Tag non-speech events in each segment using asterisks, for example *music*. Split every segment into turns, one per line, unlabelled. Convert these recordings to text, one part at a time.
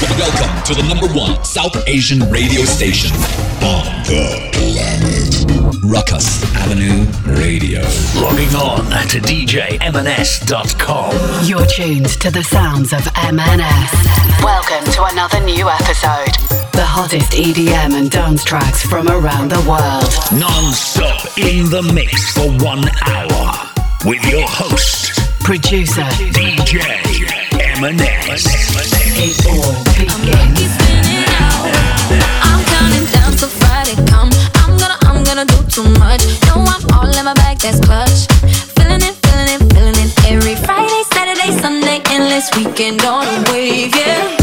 Welcome to the number one South Asian radio station on the planet. Ruckus Avenue Radio.
Logging on to DJMNS.com.
You're tuned to the sounds of MNS. Welcome to another new episode. The hottest EDM and dance tracks from around the world.
Non-stop in the mix for one hour. With your host,
Producer,
DJ MNS.
It all begins.
I'm counting down till Friday come. I'm gonna, I'm gonna do too much. No, I'm all in my bag, that's clutch. Feeling it, feeling it, feeling it. Every Friday, Saturday, Sunday, endless weekend on a wave, yeah.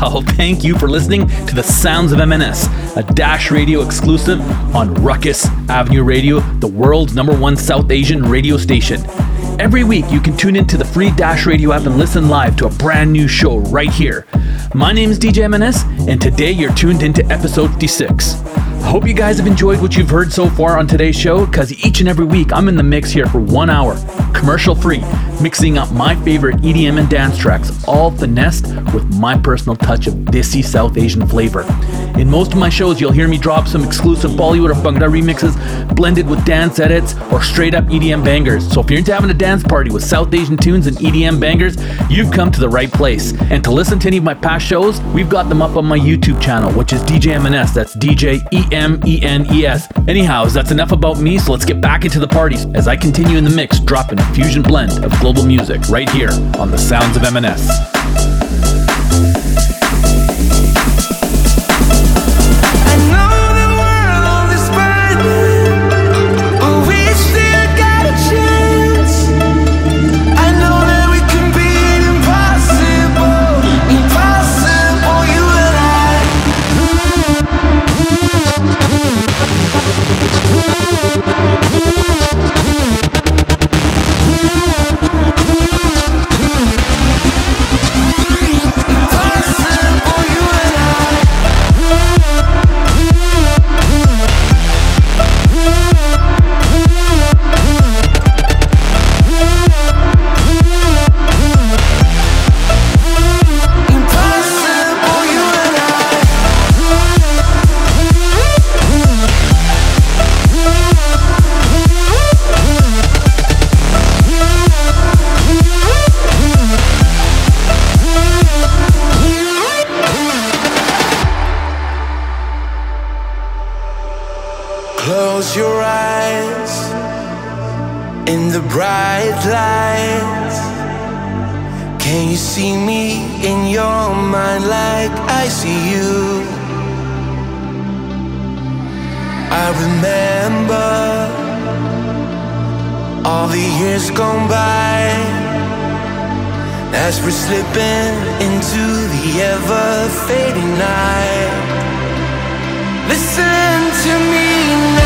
Wow, *laughs* thank you for listening to the Sounds of MNS, a Dash Radio exclusive on Ruckus Avenue Radio, the world's number one South Asian radio station. Every week, you can tune into the free Dash Radio app and listen live to a brand new show right here. My name is DJ MNS, and today you're tuned into episode 56. Hope you guys have enjoyed what you've heard so far on today's show, because each and every week I'm in the mix here for one hour, commercial free, mixing up my favorite EDM and dance tracks, all finessed with my personal touch of desi South Asian flavor. In most of my shows, you'll hear me drop some exclusive Bollywood or Bhangra remixes blended with dance edits or straight up EDM bangers. So if you're into having a dance party with South Asian tunes and EDM bangers, you've come to the right place. And to listen to any of my past shows, we've got them up on my YouTube channel, which is DJ MNS. That's DJ E M E N E S. Anyhow, that's enough about me, so let's get back into the parties as I continue in the mix, dropping a fusion blend of global music right here on the Sounds of MNS.
bright lights. Can you see me in your mind like I see you? I remember all the years
gone by as we're slipping into the ever fading night. Listen to
me now.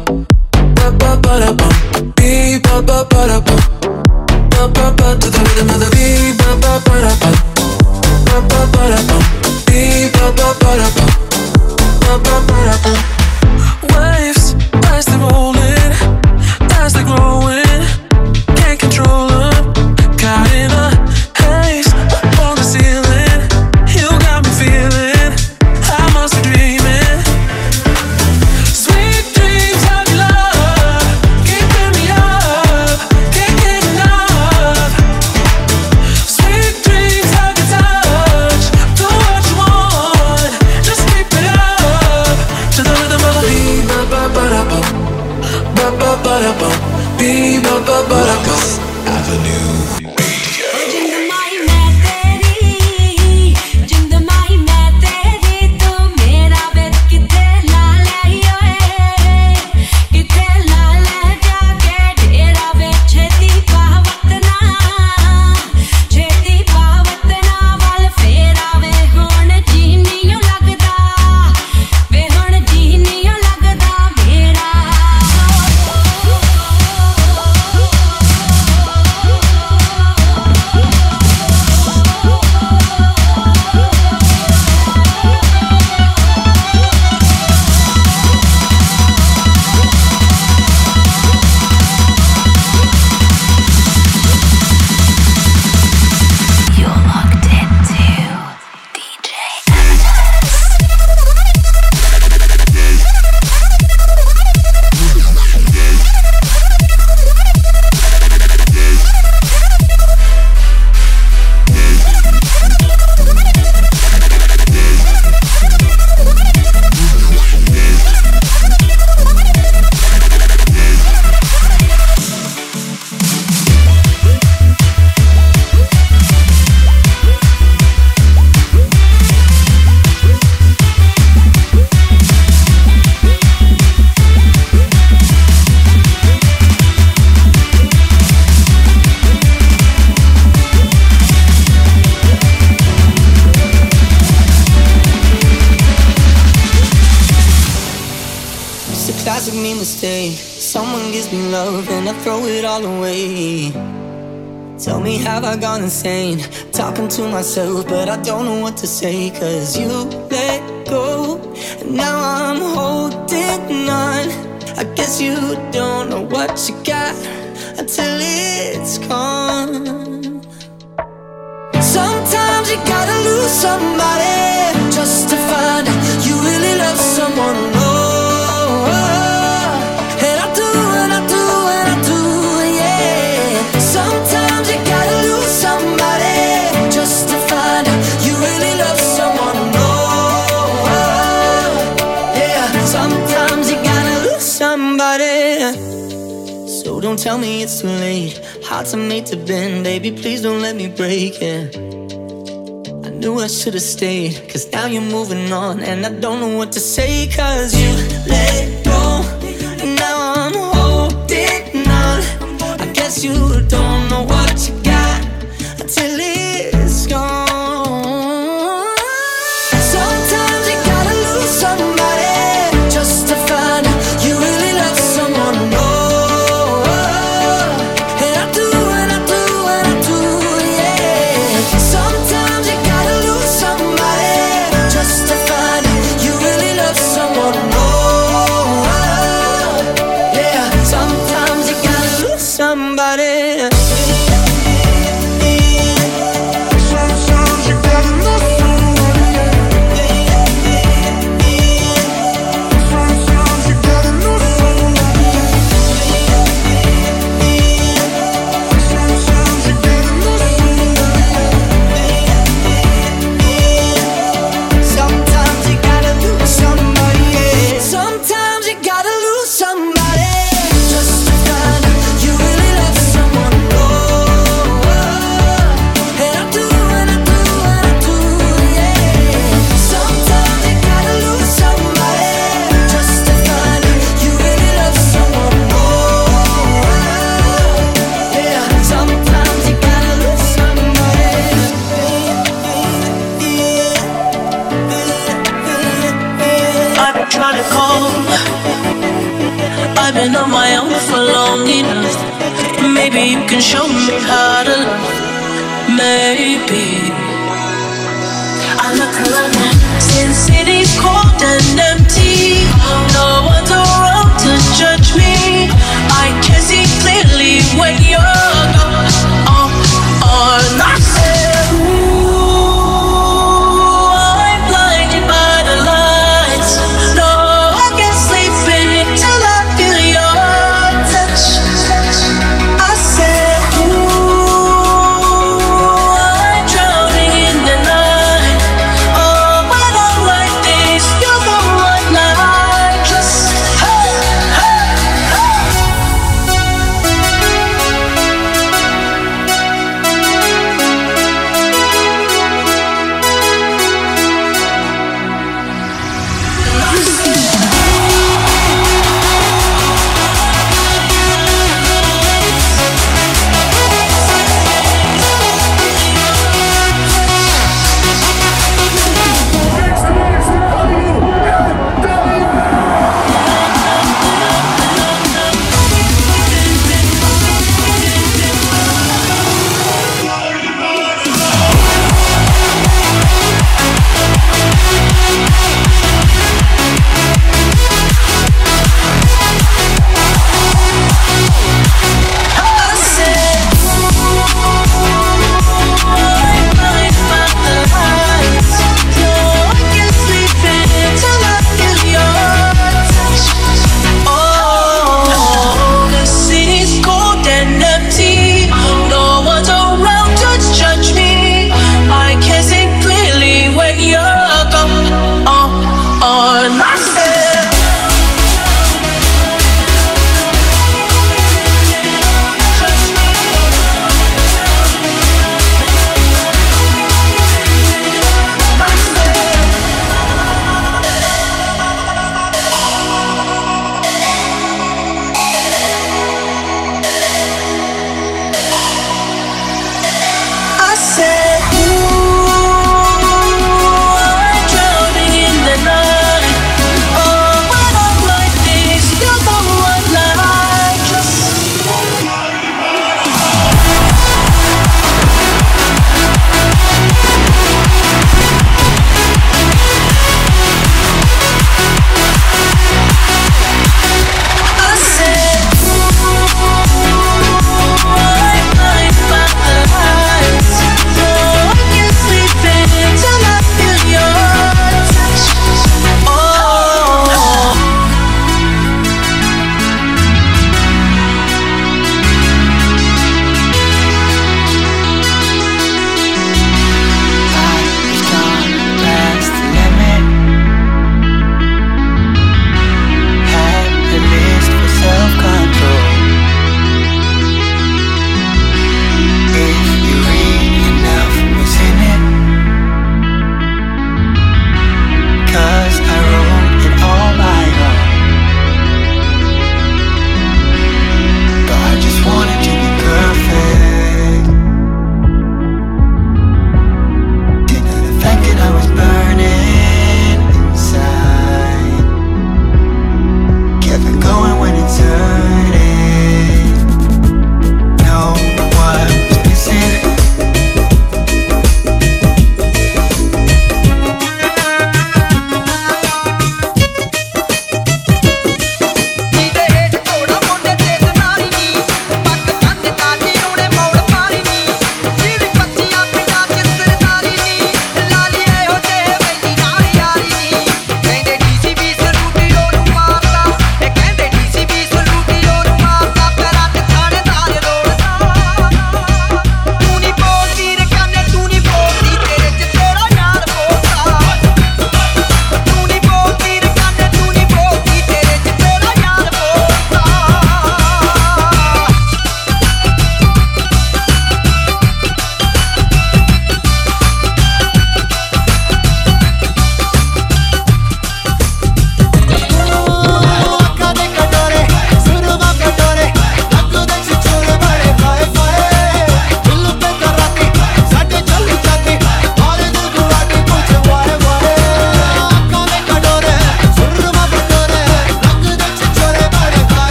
Insane? Talking to myself, but I don't know what to say. Cause you let go, and now I'm holding on. I guess you don't know what you got until it's gone. Sometimes you gotta lose somebody just to find out you really love someone. Don't tell me it's too late. Hearts are made to bend, baby. Please don't let me break it. I knew I should have stayed, cause now you're moving on. And I don't know what to say, cause you let go. And now I'm holding on. I guess you don't know what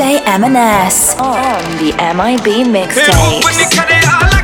DJ MNS on the MIB mixtape.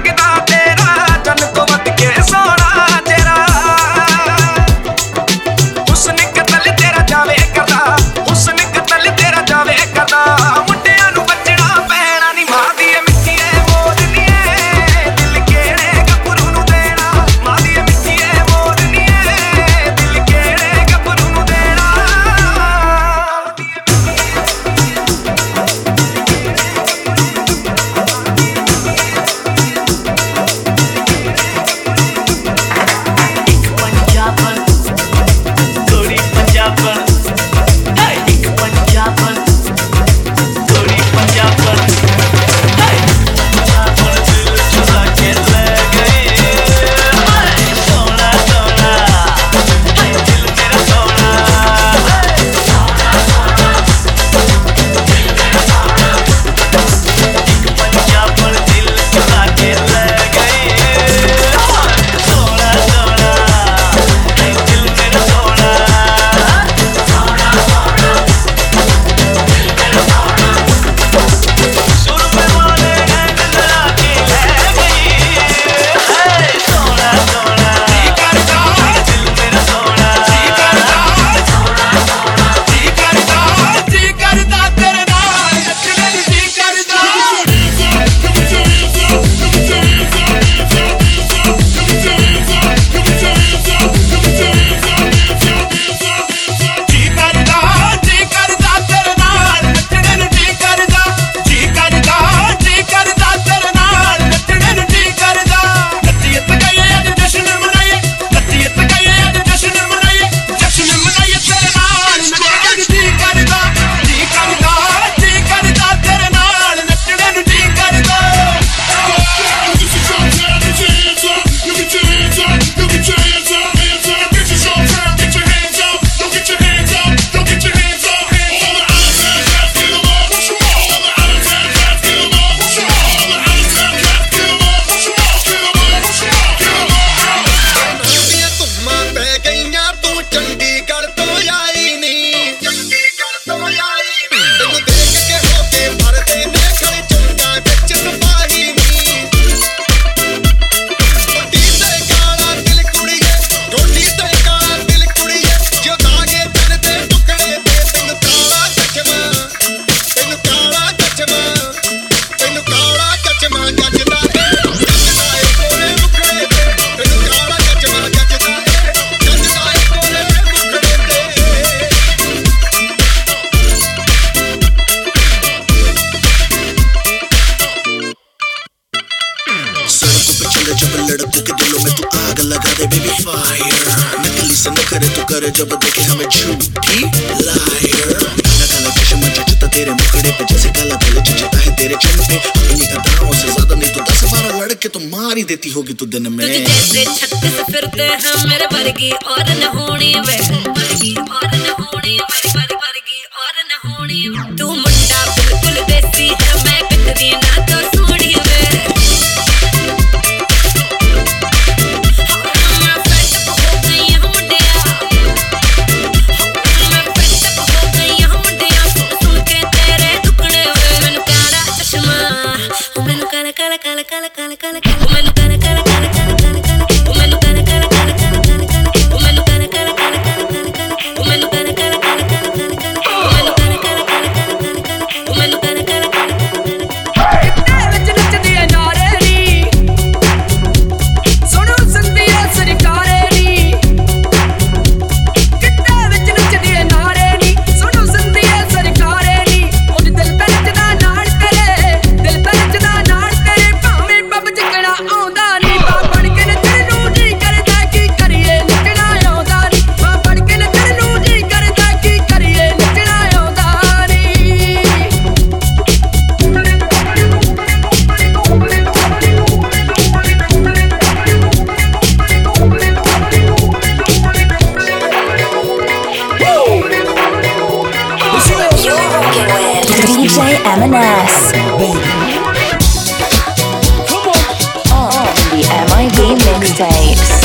करे तो करे जब देखे हमें झूठी lawyer काला चश्मा तेरे मुखड़े पे, जैसे काला जचता है तेरे चंद पे। अपनी से ज़्यादा नहीं तो दस बारह लड़के
तो मार ही देती होगी तू दिन में।
जैसे छत्तीस फिरते हैं मेरे वर्गी, और न वे वर्गी, और न
MIB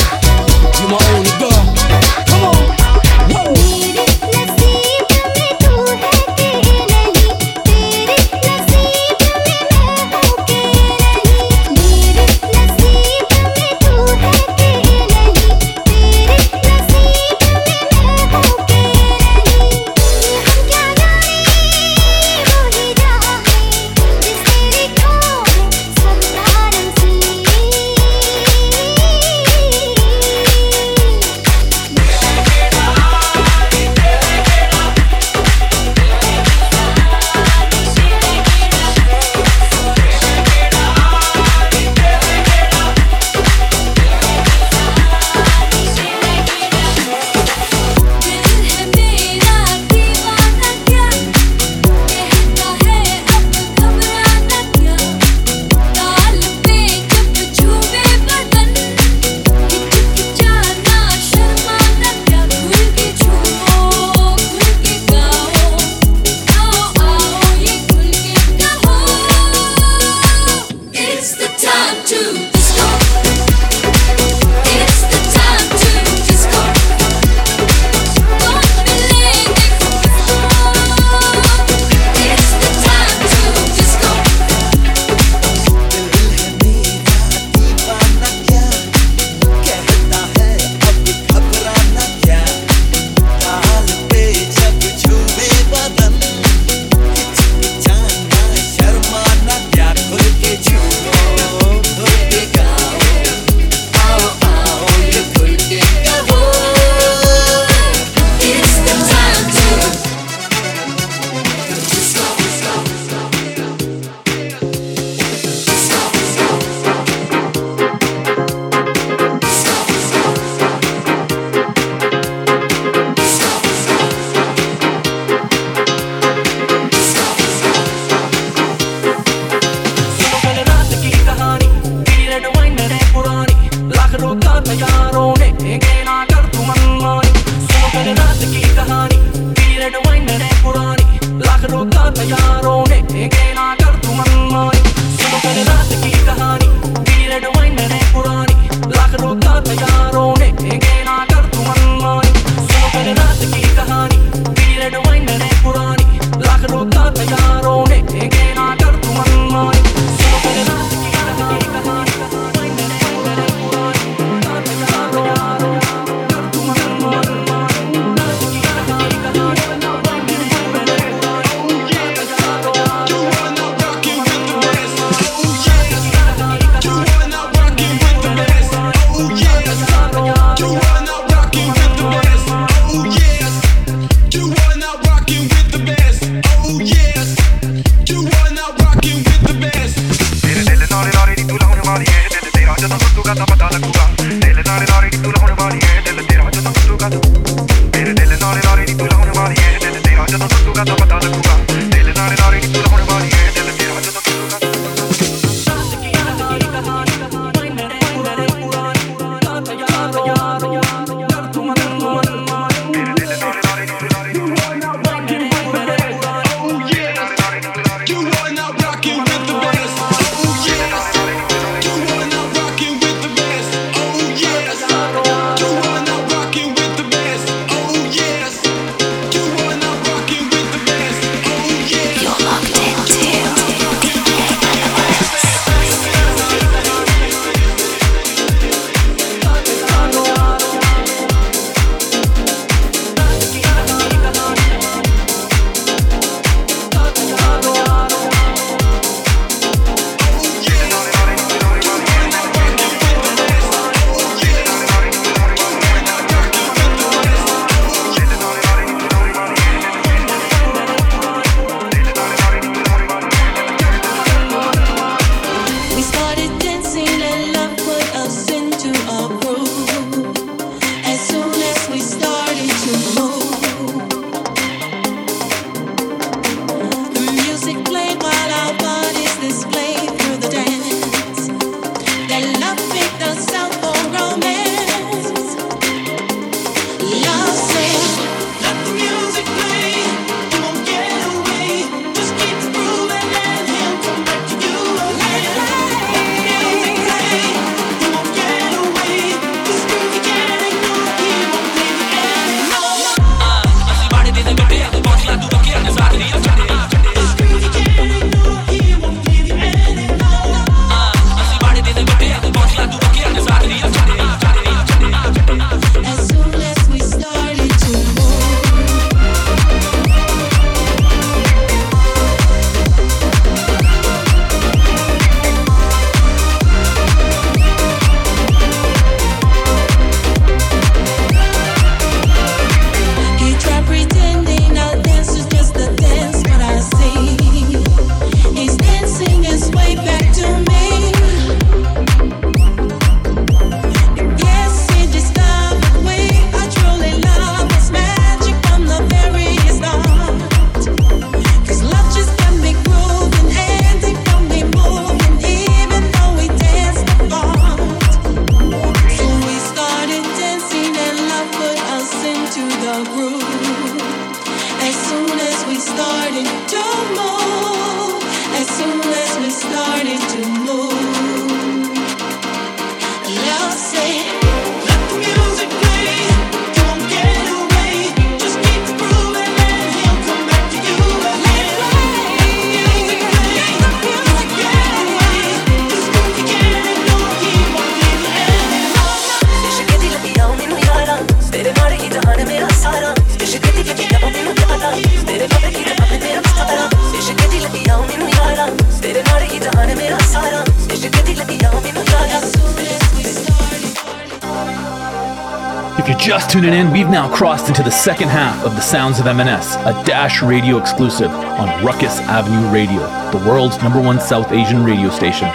crossed into the second half of the Sounds of MNS, a Dash Radio exclusive on Ruckus Avenue Radio, the world's number one South Asian radio station.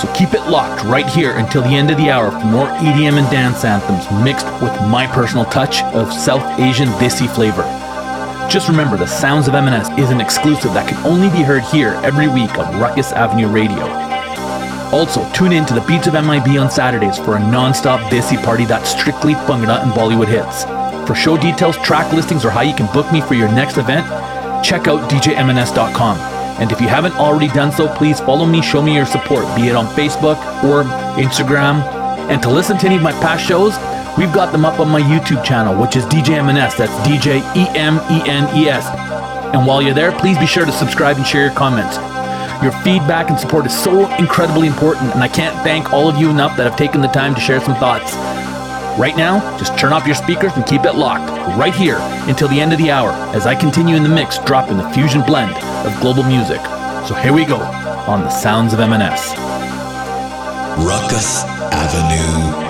So keep it locked right here until the end of the hour for more EDM and dance anthems mixed with my personal touch of South Asian Desi flavor. Just remember, the Sounds of MNS is an exclusive that can only be heard here every week on Ruckus Avenue Radio. Also, tune in to the Beats of MIB on Saturdays for a non-stop Desi party that's strictly Bhangra and Bollywood hits. For show details, track listings, or how you can book me for your next event, check out djmns.com. And if you haven't already done so, please follow me, show me your support, be it on Facebook or Instagram. And to listen to any of my past shows, we've got them up on my YouTube channel, which is DJMNS. That's DJ E M E N E S. And while you're there, please be sure to subscribe and share your comments. Your feedback and support is so incredibly important, and I can't thank all of you enough that have taken the time to share some thoughts. Right now, just turn off your speakers and keep it locked right here until the end of the hour as I continue in the mix, dropping the fusion blend of global music. So here we go on the Sounds of MNS.
Ruckus Avenue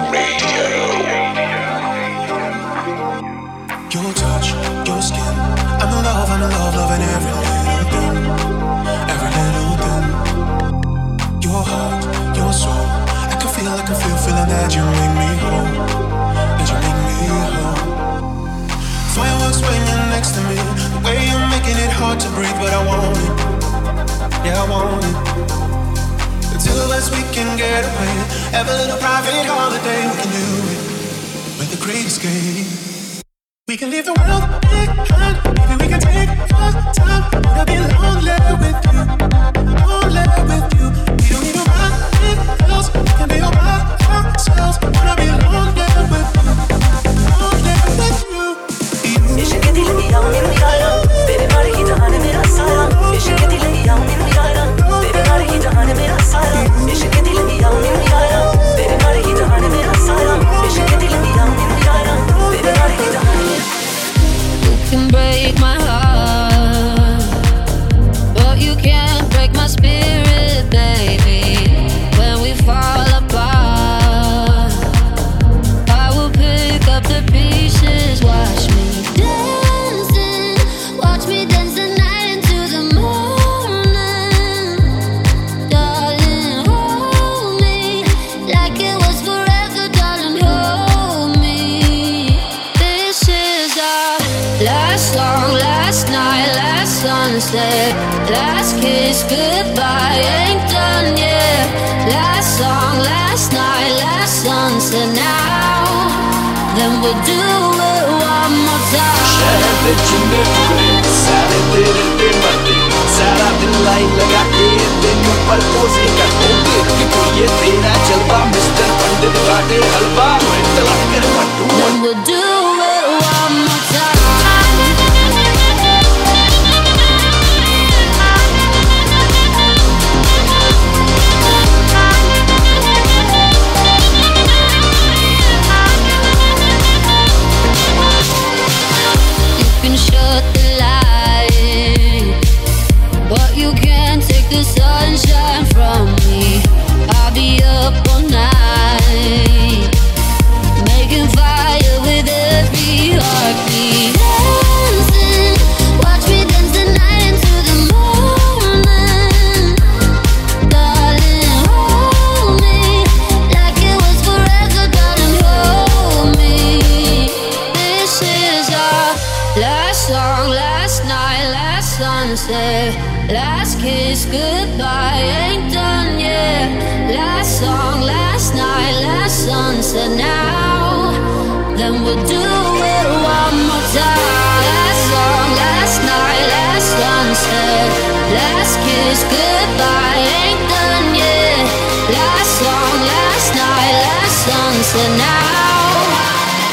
to breathe, but I want it. Yeah, I want it. The two of us, we can get away. Have a little private holiday, we can do it. With the great escape. We can leave the world behind. Maybe we can take our time. Wanna be lonely with you,
चुने टुकड़े सारे तेरे पे मरते सारा दिन line लगा के तेनू प्रपोज ही कर दोगे कि कोई ये तेरा जलवा मिस्टर पंडित बाटे हलवा मैं तलाक कर पट्टू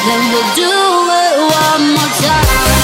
Then we'll do it one more time.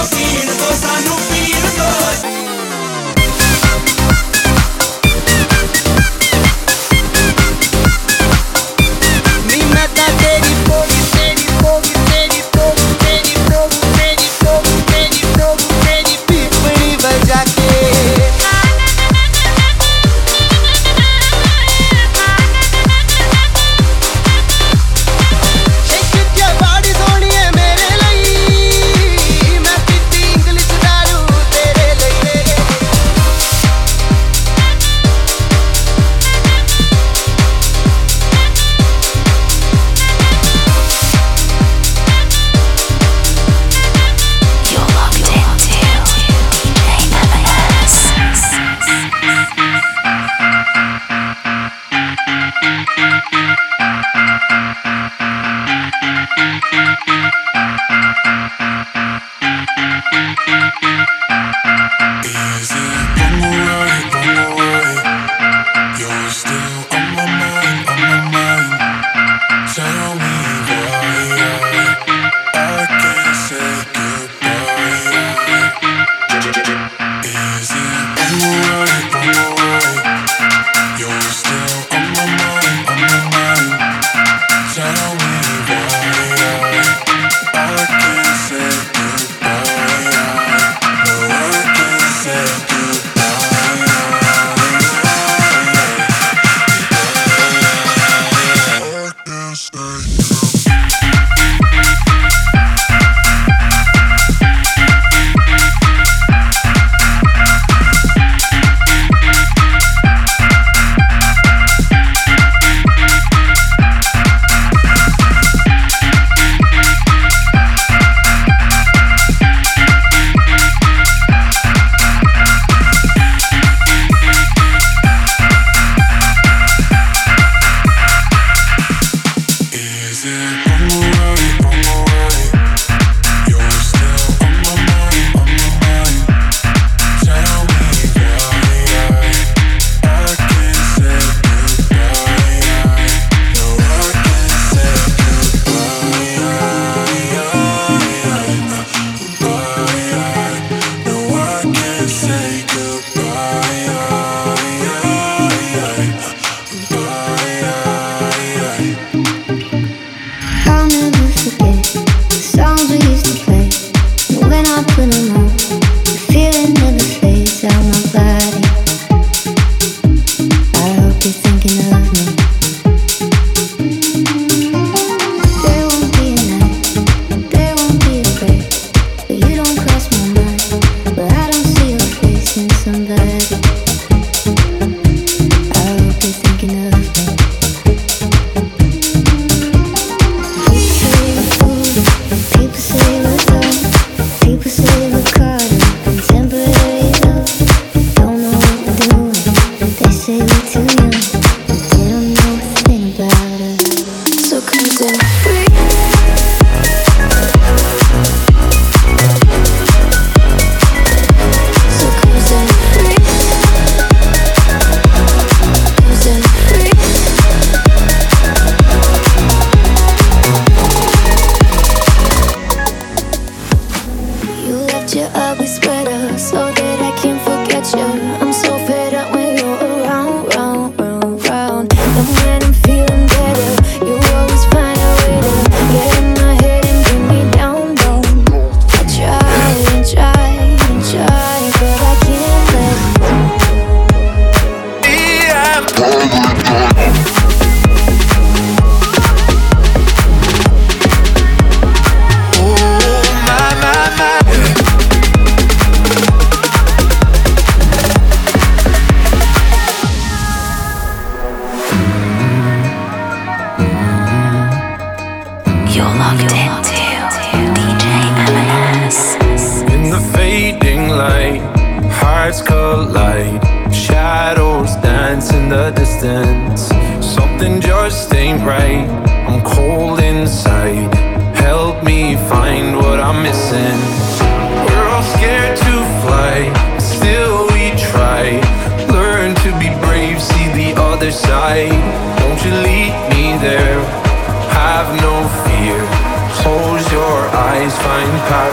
ਪੀਣ ਦੋ ਸਾਨੂੰ ਪੀਣ ਦੋ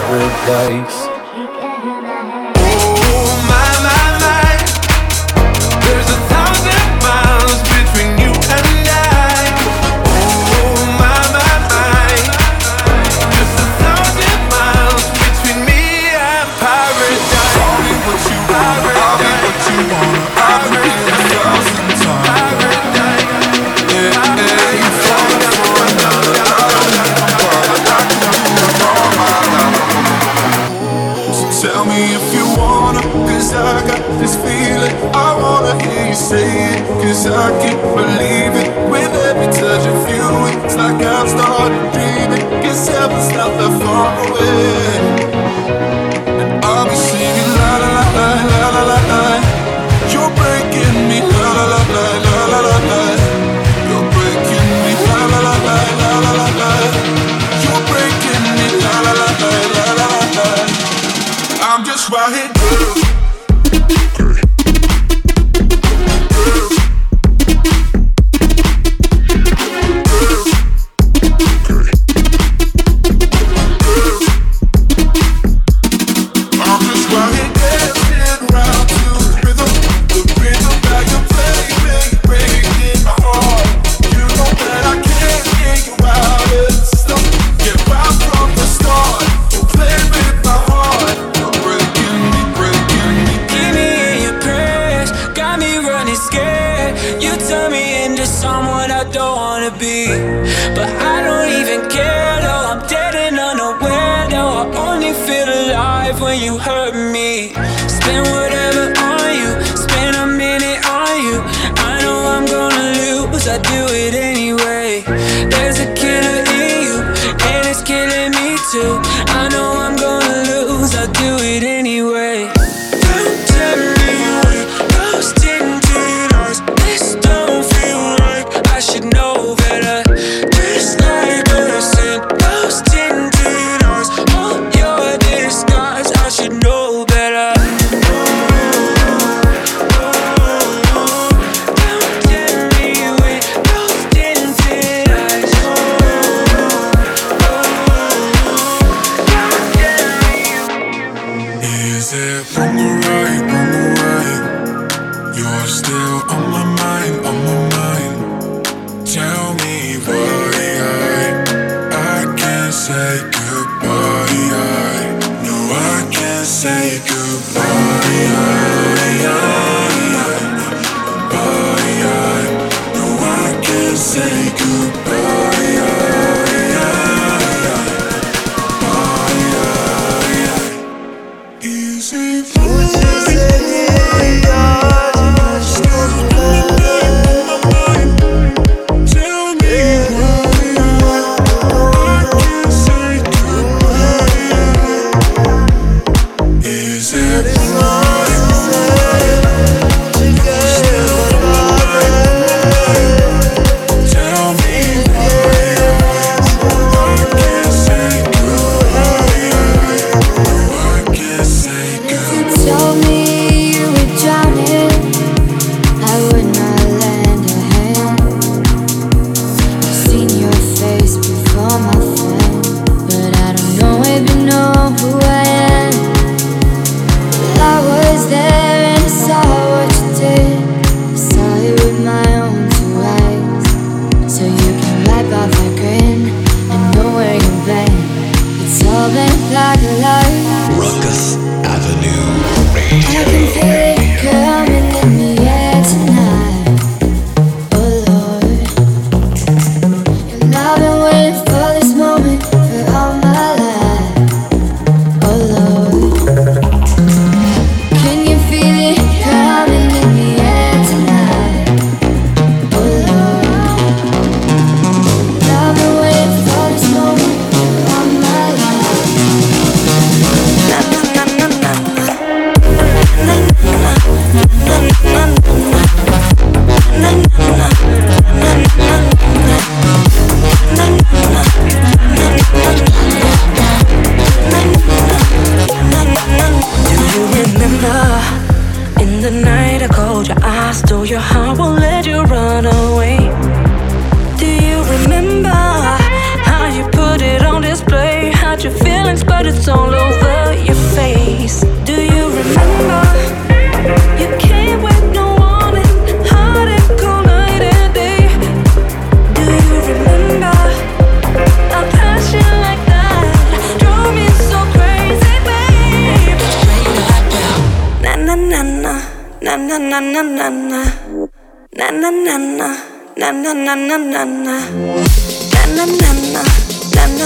Paradise.
I
keep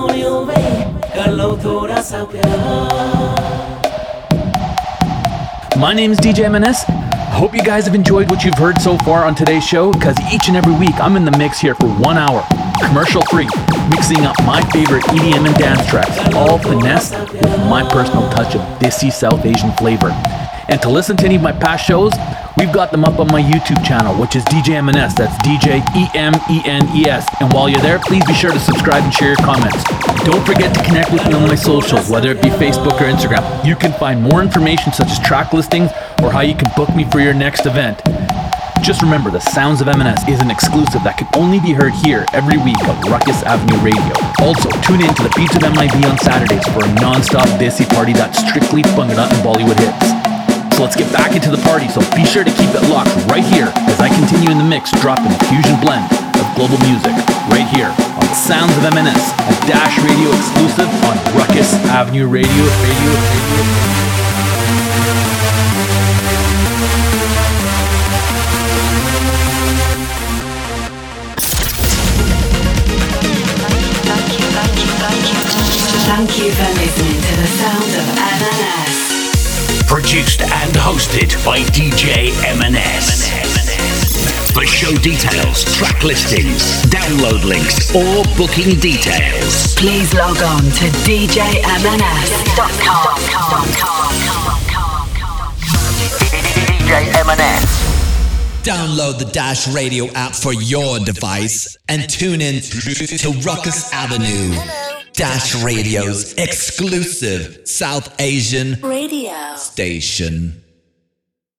My name is
cả lâu thô DJ MNS. Hope you guys have enjoyed what you've heard so far on today's show because each and every week I'm in the mix here for one hour, commercial free, mixing up my favorite EDM and dance tracks, all finessed with my personal touch of Desi South Asian flavor. And to listen to any of my past shows, we've got them up on my YouTube channel, which is DJ MNS. That's DJ E M E N E S. And while you're there, please be sure to subscribe and share your comments. Don't forget to connect with me on my socials, whether it be Facebook or Instagram. You can find more information such as track listings or how you can book me for your next event. Just remember, the Sounds of MNS is an exclusive that can only be heard here every week on Ruckus Avenue Radio. Also, tune in to the Beats of MIB on Saturdays for a non-stop Desi party that's strictly Bhangra and Bollywood hits. Let's get back into the party, so be sure to keep it locked right here as I continue in the mix dropping a fusion blend of global music right here on Sounds of MNS, a Dash Radio exclusive on Ruckus Avenue Radio, Radio, Radio.
Thank you for listening to the sound of MNS.
Produced and hosted by DJ MNS. For show details, track listings, download links, or booking details,
Please log on to djmns.com.
DJ MNS.
Download the Dash Radio app for your device and tune in to Ruckus Avenue. Dash Radio's exclusive South Asian
Radio.
station.